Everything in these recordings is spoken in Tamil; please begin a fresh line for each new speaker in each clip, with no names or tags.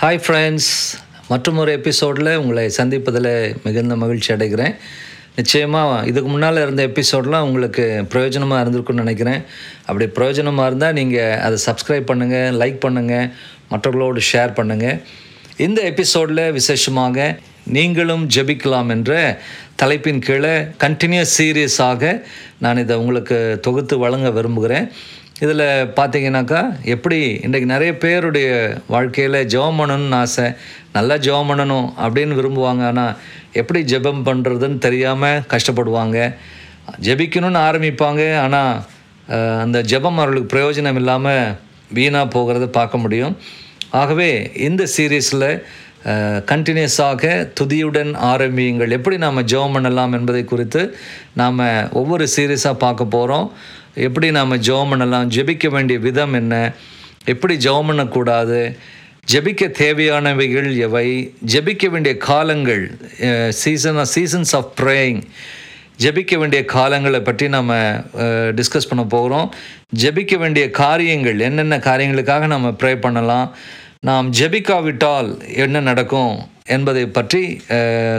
ஹாய் ஃப்ரெண்ட்ஸ் மற்றும் ஒரு எபிசோடில் உங்களை சந்திப்பதில் மிகுந்த மகிழ்ச்சி அடைகிறேன். நிச்சயமாக இதுக்கு முன்னால் இருந்த எபிசோட்லாம் உங்களுக்கு பிரயோஜனமாக இருந்திருக்குன்னு நினைக்கிறேன். அப்படி பிரயோஜனமாக இருந்தால் நீங்கள் அதை சப்ஸ்கிரைப் பண்ணுங்கள் லைக் பண்ணுங்கள் மற்றவர்களோடு ஷேர் பண்ணுங்கள் இந்த எபிசோடில் விசேஷமாக நீங்களும் ஜெபிக்கலாம் என்ற தலைப்பின் கீழே கண்டினியூஸ் சீரியஸாக நான் இதை உங்களுக்கு தொகுத்து வழங்க விரும்புகிறேன். இதில் பார்த்தீங்கன்னாக்கா எப்படி இன்றைக்கு நிறைய பேருடைய வாழ்க்கையில் ஜெபம் பண்ணணும்னு ஆசை நல்லா ஜெபம் பண்ணணும் அப்படின்னு விரும்புவாங்க. ஆனால் எப்படி ஜெபம் பண்ணுறதுன்னு தெரியாமல் கஷ்டப்படுவாங்க. ஜெபிக்கணும்னு ஆரம்பிப்பாங்க. ஆனால் அந்த ஜெபம் அவர்களுக்கு பிரயோஜனம் இல்லாமல் வீணாக போகிறத பார்க்க முடியும். ஆகவே இந்த சீரீஸில் கண்டினியூஸாக துதியுடன் ஆரம்பியுங்கள். எப்படி நாம் ஜெபம் பண்ணலாம் என்பதை குறித்து நாம் ஒவ்வொரு சீரியஸாக பார்க்க போகிறோம் எப்படி நாம் ஜெபம் பண்ணலாம் ஜெபிக்க வேண்டிய விதம் என்ன எப்படி ஜெபம் பண்ணக்கூடாது ஜெபிக்க தேவையானவைகள் எவை ஜெபிக்க வேண்டிய காலங்கள் சீசன் சீசன்ஸ் ஆஃப் ப்ரேயிங் ஜெபிக்க வேண்டிய காலங்களை பற்றி நம்ம டிஸ்கஸ் பண்ண போகிறோம் ஜெபிக்க வேண்டிய காரியங்கள் என்னென்ன காரியங்களுக்காக நம்ம ப்ரே பண்ணலாம் நாம் ஜெபிக்காவிட்டால் என்ன நடக்கும் என்பதை பற்றி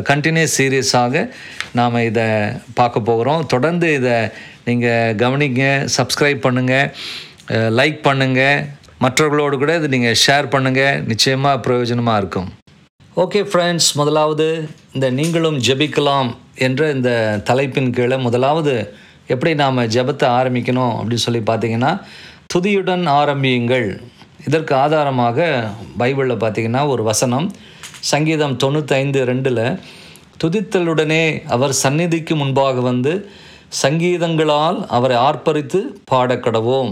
கண்டினியூஸ் சீரியஸாக நாம் இதை பார்க்க போகிறோம். தொடர்ந்து இதை நீங்கள் கவனிங்க சப்ஸ்கிரைப் பண்ணுங்கள் லைக் பண்ணுங்கள் மற்றவர்களோடு கூட இதை நீங்கள் ஷேர் பண்ணுங்கள் நிச்சயமாக பிரயோஜனமாக இருக்கும். ஓகே ஃப்ரெண்ட்ஸ் முதலாவது இந்த நீங்களும் ஜெபிக்கலாம் என்ற இந்த தலைப்பின் கீழே முதலாவது எப்படி நாம் ஜெபத்தை ஆரம்பிக்கணும் அப்படின்னு சொல்லி பார்த்தீங்கன்னா துதியுடன் ஆரம்பியுங்கள். இதற்கு ஆதாரமாக பைபிளில் பார்த்தீங்கன்னா ஒரு வசனம் சங்கீதம் தொண்ணூத்தைந்து ரெண்டில் துதித்தலுடனே அவர் சந்நிதிக்கு முன்பாக வந்து சங்கீதங்களால் அவரை ஆர்ப்பரித்து பாடக்கடவோம்.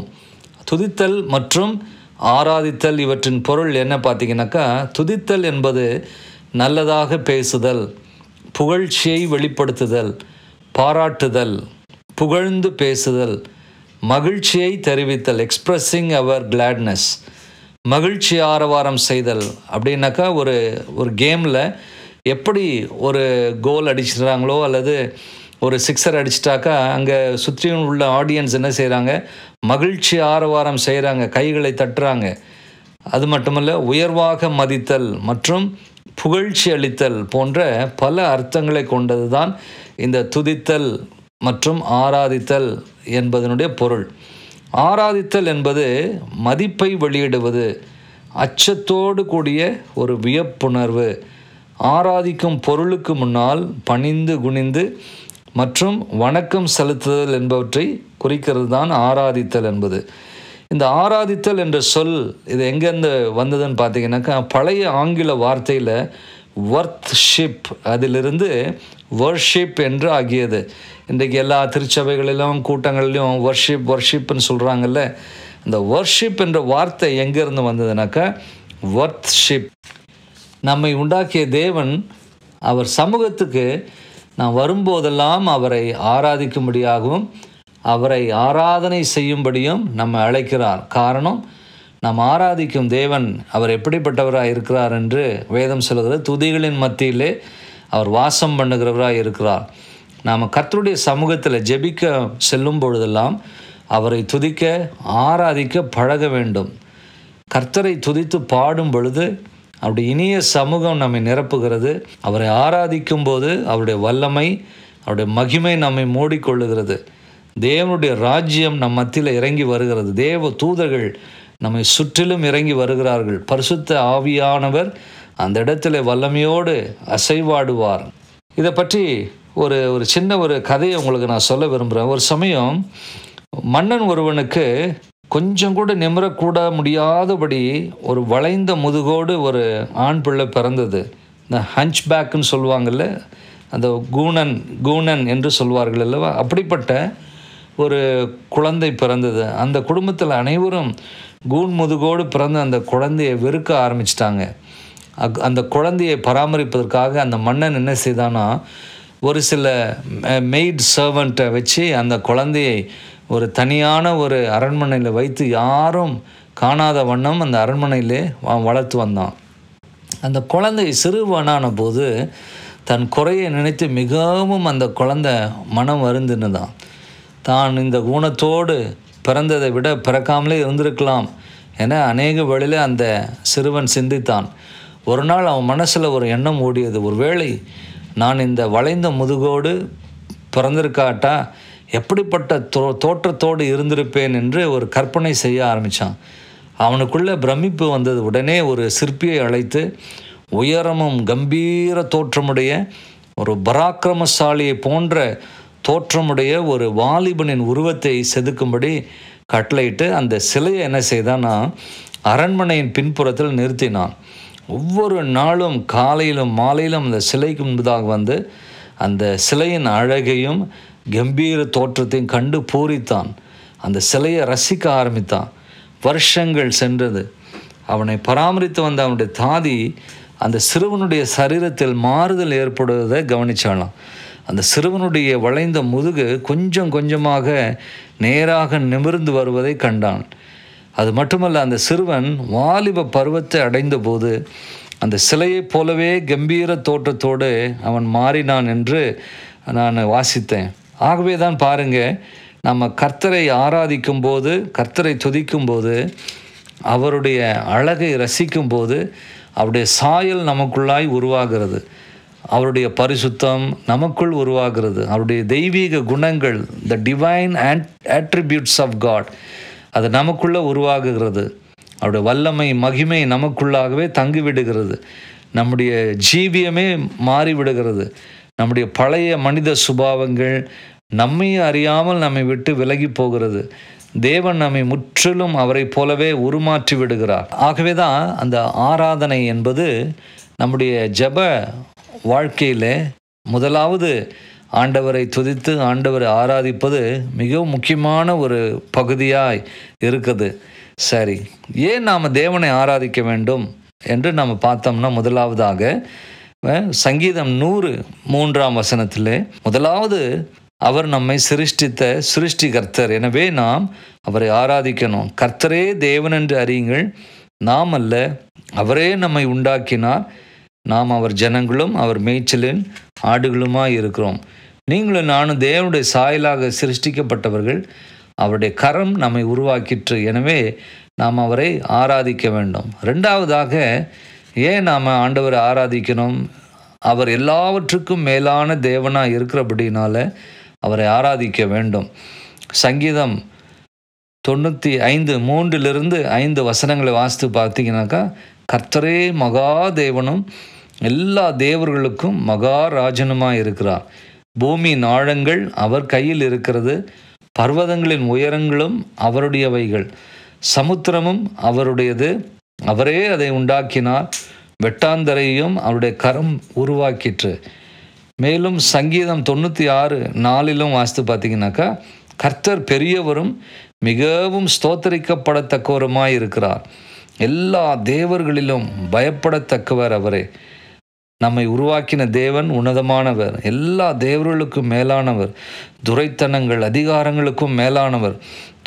துதித்தல் மற்றும் ஆராதித்தல் இவற்றின் பொருள் என்ன பார்த்தீங்கன்னாக்கா துதித்தல் என்பது நல்லதாக பேசுதல் புகழ்ச்சியை வெளிப்படுத்துதல் பாராட்டுதல் புகழ்ந்து பேசுதல் மகிழ்ச்சியை தெரிவித்தல் எக்ஸ்ப்ரெஸ்ஸிங் அவர் கிளாட்னஸ் மகிழ்ச்சி ஆரவாரம் செய்தல் அப்படின்னாக்கா ஒரு ஒரு கேமில் எப்படி ஒரு கோல் அடிச்சிடுறாங்களோ அல்லது ஒரு சிக்ஸர் அடிச்சிட்டாக்கா அங்கே சுற்றியும் உள்ள ஆடியன்ஸ் என்ன செய்கிறாங்க மகிழ்ச்சி ஆரவாரம் செய்கிறாங்க கைகளை தட்டுறாங்க. அது மட்டுமல்ல உயர்வாக மதித்தல் மற்றும் புகழ்ச்சி அளித்தல் போன்ற பல அர்த்தங்களை கொண்டது தான் இந்த துதித்தல் மற்றும் ஆராதித்தல் என்பதனுடைய பொருள். ஆராதித்தல் என்பது மதிப்பை வெளியிடுவது அச்சத்தோடு கூடிய ஒரு வியப்புணர்வு. ஆராதிக்கும் பொருளுக்கு முன்னால் பணிந்து குனிந்து மற்றும் வணக்கம் செலுத்துதல் என்பவற்றை குறிக்கிறது தான் ஆராதித்தல் என்பது. இந்த ஆராதித்தல் என்ற சொல் இது எங்கேருந்து வந்ததுன்னு பார்த்தீங்கன்னாக்கா பழைய ஆங்கில வார்த்தையில் ஒர்த்ஷிப் அதிலிருந்து வர்ஷிப் என்று ஆகியது. இன்றைக்கு எல்லா திருச்சபைகளிலும் கூட்டங்களிலும் ஒர்ஷிப் ஒர்ஷிப்னு சொல்கிறாங்கல்ல இந்த ஒர்ஷிப் என்ற வார்த்தை எங்கேருந்து வந்ததுனாக்கா ஒர்த்ஷிப் நம்மை உண்டாக்கிய தேவன் அவர் சமூகத்துக்கு நாம் வரும்போதெல்லாம் அவரை ஆராதிக்கும்படியாகவும் அவரை ஆராதனை செய்யும்படியும் நம்ம அழைக்கிறார். காரணம் நாம் ஆராதிக்கும் தேவன் அவர் எப்படிப்பட்டவராக இருக்கிறார் என்று வேதம் சொல்கிறது. துதிகளின் மத்தியிலே அவர் வாசம் பண்ணுகிறவராக இருக்கிறார். நாம் கர்த்தருடைய சமூகத்தில் ஜெபிக்க செல்லும் பொழுதெல்லாம் அவரை துதிக்க ஆராதிக்க பழக வேண்டும். கர்த்தரை துதித்து பாடும் பொழுது அவருடைய இனிய சமூகம் நம்மை நிரப்புகிறது. அவரை ஆராதிக்கும் போது அவருடைய வல்லமை அவருடைய மகிமை நம்மை மூடிக்கொள்ளுகிறது. தேவனுடைய ராஜ்யம் நம் மத்தியில் இறங்கி வருகிறது. தேவ தூதர்கள் நம்மை சுற்றிலும் இறங்கி வருகிறார்கள். பரிசுத்த ஆவியானவர் அந்த இடத்துல வல்லமையோடு அசைவாடுவார். இதை பற்றி ஒரு ஒரு சின்ன ஒரு கதையை உங்களுக்கு நான் சொல்ல விரும்புகிறேன் ஒரு சமயம் மன்னன் ஒருவனுக்கு கொஞ்சம் கூட நிமிரக்கூட முடியாதபடி ஒரு வளைந்த முதுகோடு ஒரு ஆண் பிள்ளை பிறந்தது. இந்த ஹஞ்ச் பேக்குன்னு சொல்லுவாங்கள்ல அந்த கூணன் கூணன் என்று சொல்வார்கள் அல்லவா? அப்படிப்பட்ட ஒரு குழந்தை பிறந்தது. அந்த குடும்பத்தில் அனைவரும் கூண் முதுகோடு பிறந்த அந்த குழந்தையை வெறுக்க ஆரம்பிச்சிட்டாங்க. அக் அந்த குழந்தையை பராமரிப்பதற்காக அந்த மன்னன் என்ன செய்தானா ஒரு சில மெய்ட் சர்வண்ட்டை வச்சு அந்த குழந்தையை ஒரு தனியான ஒரு அரண்மனையில் வைத்து யாரும் காணாத வண்ணம் அந்த அரண்மனையிலே அவன் வளர்த்து வந்தான். அந்த குழந்தை சிறுவனான போது தன் குறையை நினைத்து மிகவும் அந்த குழந்தை மனம் வருந்துன்னு தான் தான் இந்த ஊனத்தோடு பிறந்ததை விட பிறக்காமலே இருந்திருக்கலாம் என அநேக வழியில் அந்த சிறுவன் சிந்தித்தான். ஒரு நாள் அவன் மனசில் ஒரு எண்ணம் ஓடியது. ஒருவேளை நான் இந்த வளைந்த முதுகோடு பிறந்திருக்காட்டா எப்படிப்பட்ட தோ தோற்றத்தோடு இருந்திருப்பேன் என்று ஒரு கற்பனை செய்ய ஆரம்பித்தான் அவனுக்குள்ளே பிரமிப்பு வந்தது. உடனே ஒரு சிற்பியை அழைத்து உயரமும் கம்பீர தோற்றமுடைய ஒரு பராக்கிரமசாலியை போன்ற தோற்றமுடைய ஒரு வாலிபனின் உருவத்தை செதுக்கும்படி கட்டளையிட்டு அந்த சிலையை என்ன செய்தான்னா அரண்மனையின் பின்புறத்தில் நிறுத்தினான். ஒவ்வொரு நாளும் காலையிலும் மாலையிலும் அந்த சிலைக்கு முன்பதாக வந்து அந்த சிலையின் அழகையும் கம்பீர தோற்றத்தையும் கண்டு பூரித்தான். அந்த சிலையை ரசிக்க ஆரம்பித்தான். வருஷங்கள் சென்றது. அவனை பராமரித்து வந்த அவனுடைய தாதி அந்த சிறுவனுடைய சரீரத்தில் மாறுதல் ஏற்படுவதை கவனிச்சாலாம் அந்த சிறுவனுடைய வளைந்த முதுகு கொஞ்சம் கொஞ்சமாக நேராக நிமிர்ந்து வருவதை கண்டான். அது மட்டுமல்ல அந்த சிறுவன் வாலிப பருவத்தை அடைந்தபோது அந்த சிலையைப் போலவே கம்பீர தோற்றத்தோடு அவன் மாறினான் என்று நான் வாசித்தேன். ஆகவே தான் பாருங்கள் நம்ம கர்த்தரை ஆராதிக்கும் போது கர்த்தரை துதிக்கும் போது அவருடைய அழகை ரசிக்கும் போது அவருடைய சாயல் நமக்குள்ளாய் உருவாகிறது. அவருடைய பரிசுத்தம் நமக்குள் உருவாகிறது. அவருடைய தெய்வீக குணங்கள் the divine and attributes of god அது நமக்குள்ளே உருவாகுகிறது. அவருடைய வல்லமை மகிமை நமக்குள்ளாகவே தங்கிவிடுகிறது. நம்முடைய ஜீவியமே மாறிவிடுகிறது. நம்முடைய பழைய மனித சுபாவங்கள் நம்மை அறியாமல் நம்மை விட்டு விலகி போகிறது. தேவன் நம்மை முற்றிலும் அவரை போலவே உருமாற்றி விடுகிறார். ஆகவே தான் அந்த ஆராதனை என்பது நம்முடைய ஜப வாழ்க்கையில் முதலாவது ஆண்டவரை துதித்து ஆண்டவரை ஆராதிப்பது மிகவும் முக்கியமான ஒரு பகுதியாய் இருக்குது. சரி ஏன் நாம் தேவனை ஆராதிக்க வேண்டும் என்று நாம் பார்த்தோம்னா முதலாவதாக சங்கீதம் நூறு மூன்றாம் வசனத்தில் முதலாவது அவர் நம்மை சிருஷ்டித்த சிருஷ்டி கர்த்தர் எனவே நாம் அவரை ஆராதிக்கணும். கர்த்தரே தேவன் என்று அறியுங்கள். நாம் அல்ல அவரே நம்மை உண்டாக்கினார். நாம் அவர் ஜனங்களும் அவர் மேய்ச்சலின் ஆடுகளுமாக இருக்கிறோம். நீங்களும் நானும் தேவனுடைய சாயலாக சிருஷ்டிக்கப்பட்டவர்கள். அவருடைய கரம் நம்மை உருவாக்கிற்று. எனவே நாம் அவரை ஆராதிக்க வேண்டும். ரெண்டாவதாக ஏன் நாம் ஆண்டவரை ஆராதிக்கணும்? அவர் எல்லாவற்றுக்கும் மேலான தேவனாக இருக்கிறபடினால அவரை ஆராதிக்க வேண்டும். சங்கீதம் தொண்ணூற்றி ஐந்து மூன்றிலிருந்து ஐந்து வசனங்களை வாசித்து பார்த்தீங்கன்னாக்கா கர்த்தரே மகா தேவனும் எல்லா தேவர்களுக்கும் மகாராஜனுமாக இருக்கிறார். பூமியின் ஆழங்கள் அவர் கையில் இருக்கிறது பர்வதங்களின் உயரங்களும் அவருடையவைகள். சமுத்திரமும் அவருடையது. அவரே அதை உண்டாக்கினார். வெட்டாந்தரையும் அவருடைய கரம் உருவாக்கிற்று. மேலும் சங்கீதம் தொண்ணூற்றி ஆறு நாலிலும் வாசித்து பார்த்தீங்கன்னாக்கா கர்த்தர் பெரியவரும் மிகவும் ஸ்தோத்தரிக்கப்படத்தக்கவருமாய் இருக்கிறார் எல்லா தேவர்களிலும் பயப்படத்தக்கவர் அவரே. நம்மை உருவாக்கின தேவன் உன்னதமானவர். எல்லா தேவர்களுக்கும் மேலானவர். துரைத்தனங்கள் அதிகாரங்களுக்கும் மேலானவர்.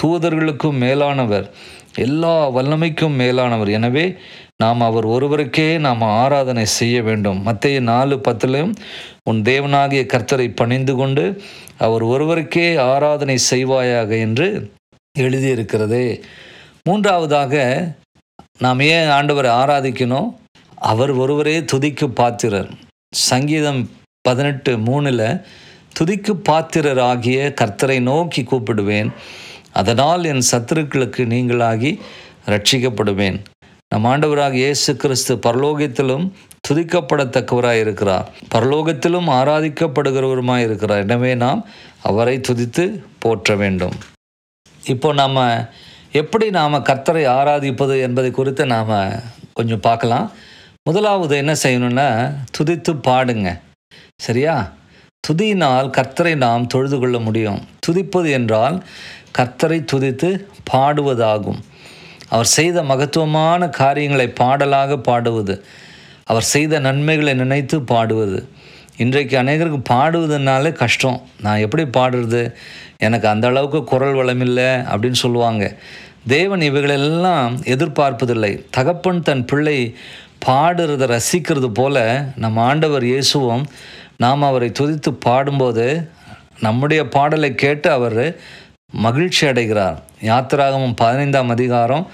தூதர்களுக்கும் மேலானவர். எல்லா வல்லமைக்கும் மேலானவர். எனவே நாம் அவர் ஒருவருக்கே நாம் ஆராதனை செய்ய வேண்டும். மத்திய நாலு பத்திலும் உன் தேவனாகிய கர்த்தரை பணிந்து கொண்டு அவர் ஒருவருக்கே ஆராதனை செய்வாயாக என்று எழுதியிருக்கிறதே. மூன்றாவதாக நாம் ஏன் ஆண்டவரை ஆராதிக்கணும்? அவர் ஒருவரே துதிக்கு பாத்திரர். சங்கீதம் பதினெட்டு மூணில் துதிக்கு பாத்திரர் ஆகிய கர்த்தரை நோக்கி கூப்பிடுவேன். அதனால் என் சத்துருக்களுக்கு நீங்களாகி ரட்சிக்கப்படுவேன் நம் ஆண்டவராக இயேசு கிறிஸ்து பரலோகத்திலும் துதிக்கப்படத்தக்கவராய் இருக்கிறார். பரலோகத்திலும் ஆராதிக்கப்படுகிறவருமாய் இருக்கிறார் எனவே நாம் அவரை துதித்து போற்ற வேண்டும். இப்போ நாம் எப்படி நாம் கர்த்தரை ஆராதிப்பது என்பதை குறித்து நாம் கொஞ்சம் பார்க்கலாம். முதலாவது என்ன செய்யணும்னா துதித்து பாடுங்க. சரியா? துதியினால் கர்த்தரை நாம் தொழுது கொள்ள முடியும். துதிப்பது என்றால் கர்த்தரை துதித்து பாடுவதாகும். அவர் செய்த மகத்துவமான காரியங்களை பாடலாக பாடுவது. அவர் செய்த நன்மைகளை நினைத்து பாடுவது. இன்றைக்கு அநேகருக்கு பாடுவதுனாலே கஷ்டம். நான் எப்படி பாடுறது? எனக்கு அந்த அளவுக்கு குரல் வளமில்லை அப்படின்னு சொல்லுவாங்க. தேவன் இவைகளெல்லாம் எதிர்பார்ப்பதில்லை. தகப்பன் தன் பிள்ளை பாடுறத ரசிக்கிறது போல நம் ஆண்டவர் இயேசுவும் நாம் அவரை துதித்து பாடும்போது நம்முடைய பாடலை கேட்டு அவர் மகிழ்ச்சி அடைகிறார். யாத்திராகமும் பதினைந்தாம் அதிகாரம்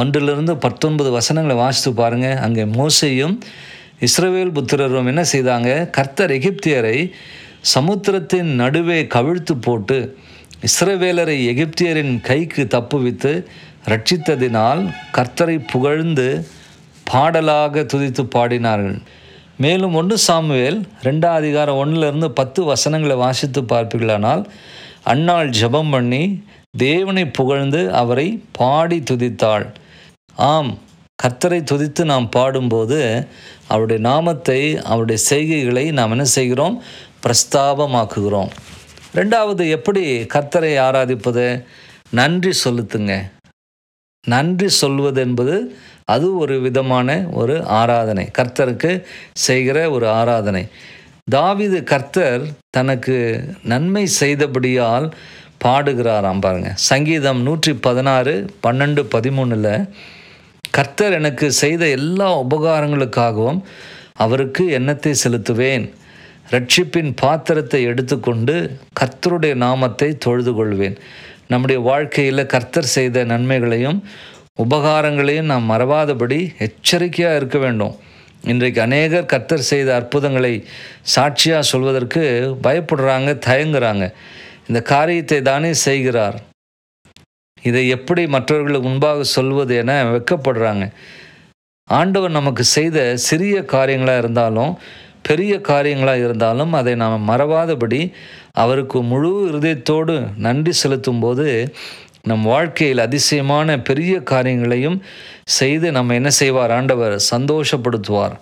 ஒன்றிலிருந்து பத்தொன்பது வசனங்களை வாசித்து பாருங்கள் அங்கே மோசையும் இஸ்ரவேல் புத்திரரும் என்ன செய்தாங்க? கர்த்தர் எகிப்தியரை சமுத்திரத்தின் நடுவே கவிழ்த்து போட்டு இஸ்ரவேலரை எகிப்தியரின் கைக்கு தப்புவித்து ரட்சித்ததினால் கர்த்தரை புகழ்ந்து பாடலாக துதித்து பாடினார்கள். மேலும் ஒன்று சாமுவேல் ரெண்டாம் அதிகாரம் ஒன்றிலிருந்து பத்து வசனங்களை வாசித்து பார்ப்பீர்களானால் அன்னாள் ஜெபம் பண்ணி தேவனை புகழ்ந்து அவரை பாடி துதித்தாள். ஆம் கர்த்தரை துதித்து நாம் பாடும்போது அவருடைய நாமத்தை அவருடைய செய்கைகளை நாம் என்ன செய்கிறோம்? பிரஸ்தாபமாக்குகிறோம். ரெண்டாவது எப்படி கர்த்தரை ஆராதிப்பது? நன்றி சொல்லுத்துங்க நன்றி சொல்வது என்பது அது ஒரு விதமான ஒரு ஆராதனை. கர்த்தருக்கு செய்கிற ஒரு ஆராதனை. தாவிது கர்த்தர் தனக்கு நன்மை செய்தபடியால் பாடுகிறாராம் பாருங்க. சங்கீதம் நூற்றி பதினாறு பன்னெண்டு பதிமூணில் கர்த்தர் எனக்கு செய்த எல்லா உபகாரங்களுக்காகவும் அவருக்கு எண்ணத்தை செலுத்துவேன். ரட்சிப்பின் பாத்திரத்தை எடுத்துக்கொண்டு கர்த்தருடைய நாமத்தை தொழுது கொள்வேன் நம்முடைய வாழ்க்கையில் கர்த்தர் செய்த நன்மைகளையும் உபகாரங்களையும் நாம் மறவாதபடி எச்சரிக்கையாக இருக்க வேண்டும். இன்றைக்கு அநேகர் கர்த்தர் செய்த அற்புதங்களை சாட்சியாக சொல்வதற்கு பயப்படுறாங்க தயங்குறாங்க. இந்த காரியத்தை தானே செய்கிறார். இதை எப்படி மற்றவர்களுக்கு முன்பாக சொல்வது என வெக்கப்படுறாங்க. ஆண்டவர் நமக்கு செய்த சிறிய காரியங்களாக இருந்தாலும் பெரிய காரியங்களாக இருந்தாலும் அதை நாம் மறவாதபடி அவருக்கு முழு இருதயத்தோடு நன்றி செலுத்தும் போது நம் வாழ்க்கையில் அதிசயமான பெரிய காரியங்களையும் செய்து நம்ம என்ன செய்வார்? ஆண்டவர் சந்தோஷப்படுத்துவார்.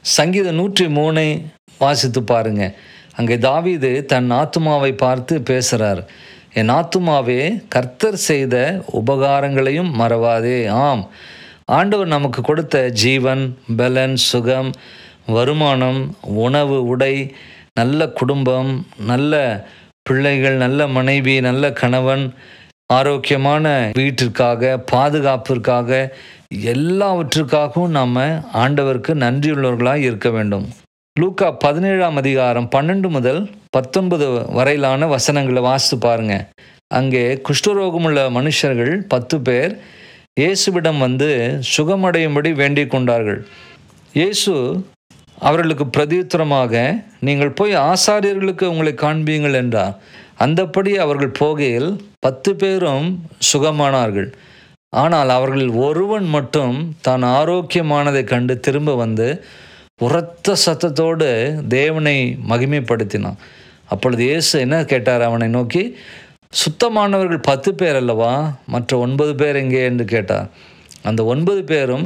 சங்கீத நூற்றி மூணை வாசித்து பாருங்க. அங்கே தாவீது தன் ஆத்துமாவை பார்த்து பேசுகிறார் என் ஆத்துமாவே கர்த்தர் செய்த உபகாரங்களையும் மறவாதே. ஆம். ஆண்டவர் நமக்கு கொடுத்த ஜீவன் பலன் சுகம் வருமானம் உணவு உடை நல்ல குடும்பம் நல்ல பிள்ளைகள் நல்ல மனைவி நல்ல கணவன் ஆரோக்கியமான வீட்டிற்காக பாதுகாப்பிற்காக எல்லாவற்றுக்காகவும் நாம் ஆண்டவருக்கு நன்றியுள்ளவர்களாக இருக்க வேண்டும். லூக்கா பதினேழாம் அதிகாரம் பன்னெண்டு முதல் பத்தொன்பது வரையிலான வசனங்களை வாசித்து பாருங்க. அங்கே குஷ்டரோகமுள்ள மனுஷர்கள் பத்து பேர் இயேசுவிடம் வந்து சுகமடையும்படி வேண்டிக் கொண்டார்கள். இயேசு அவர்களுக்கு பிரதியுத்தரமாக நீங்கள் போய் ஆசாரியர்களுக்கு உங்களை காண்பீங்கள் என்றார். அந்தப்படி அவர்கள் போகையில் பத்து பேரும் சுகமானார்கள். ஆனால் அவர்களில் ஒருவன் மட்டும் தான் ஆரோக்கியமானதை கண்டு திரும்ப வந்து உரத்த சத்தத்தோடு தேவனை மகிமைப்படுத்தினான். அப்பொழுது இயேசு என்ன கேட்டார் அவனை நோக்கி சுத்தமானவர்கள் பத்து பேர் அல்லவா? மற்ற ஒன்பது பேர் எங்கே? என்று கேட்டார். அந்த ஒன்பது பேரும்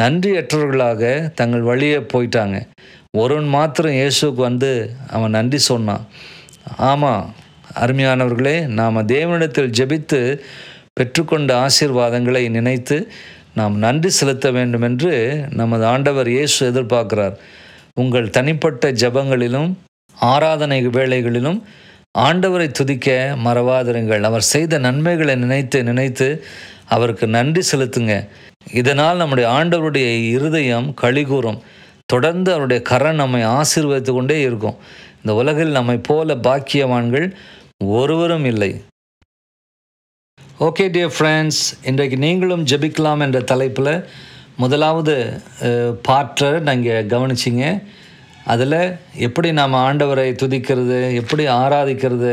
நன்றியற்றவர்களாக தங்கள் வழியே போயிட்டாங்க. ஒருவன் மாத்திரம் இயேசுக்கு வந்து அவன் நன்றி சொன்னான். ஆமாம் அருமையானவர்களே நாம் தேவனிடத்தில் ஜெபித்து பெற்றுக்கொண்ட ஆசீர்வாதங்களை நினைத்து நாம் நன்றி செலுத்த வேண்டும் என்று நமது ஆண்டவர் இயேசு எதிர்பார்க்கிறார். உங்கள் தனிப்பட்ட ஜபங்களிலும் ஆராதனை வேளைகளிலும் ஆண்டவரை துதிக்க மறவாதிருங்கள். அவர் செய்த நன்மைகளை நினைத்து நினைத்து அவருக்கு நன்றி செலுத்துங்க. இதனால் நம்முடைய ஆண்டவருடைய இருதயம் கழிகூறும் தொடர்ந்து அவருடைய கரண் நம்மை ஆசீர்வதித்து கொண்டே இருக்கும். இந்த உலகில் நம்மை போல பாக்கியவான்கள் ஒருவரும் இல்லை. ஓகே டியர் ஃப்ரெண்ட்ஸ் இன்றைக்கு நீங்களும் ஜெபிக்கலாம் என்ற தலைப்பில் முதலாவது பாற்றை நீங்கள் கவனிச்சிங்க. அதில் எப்படி நாம் ஆண்டவரை துதிக்கிறது எப்படி ஆராதிக்கிறது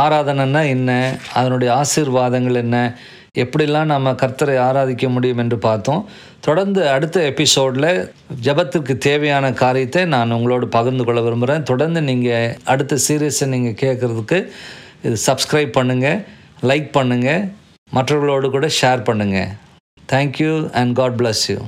ஆராதனைன்னா என்ன அதனுடைய ஆசீர்வாதங்கள் என்ன எப்படிலாம் நம்ம கர்த்தரை ஆராதிக்க முடியும் என்று பார்த்தோம். தொடர்ந்து அடுத்த எபிசோடில் ஜபத்திற்கு தேவையான காரியத்தை நான் உங்களோடு பகிர்ந்து கொள்ள விரும்புகிறேன் தொடர்ந்து நீங்கள் அடுத்த சீரியஸை நீங்கள் கேட்குறதுக்கு இது சப்ஸ்கிரைப் பண்ணுங்கள் லைக் பண்ணுங்கள் மற்றவர்களோடு கூட ஷேர் பண்ணுங்கள் thank you and god bless you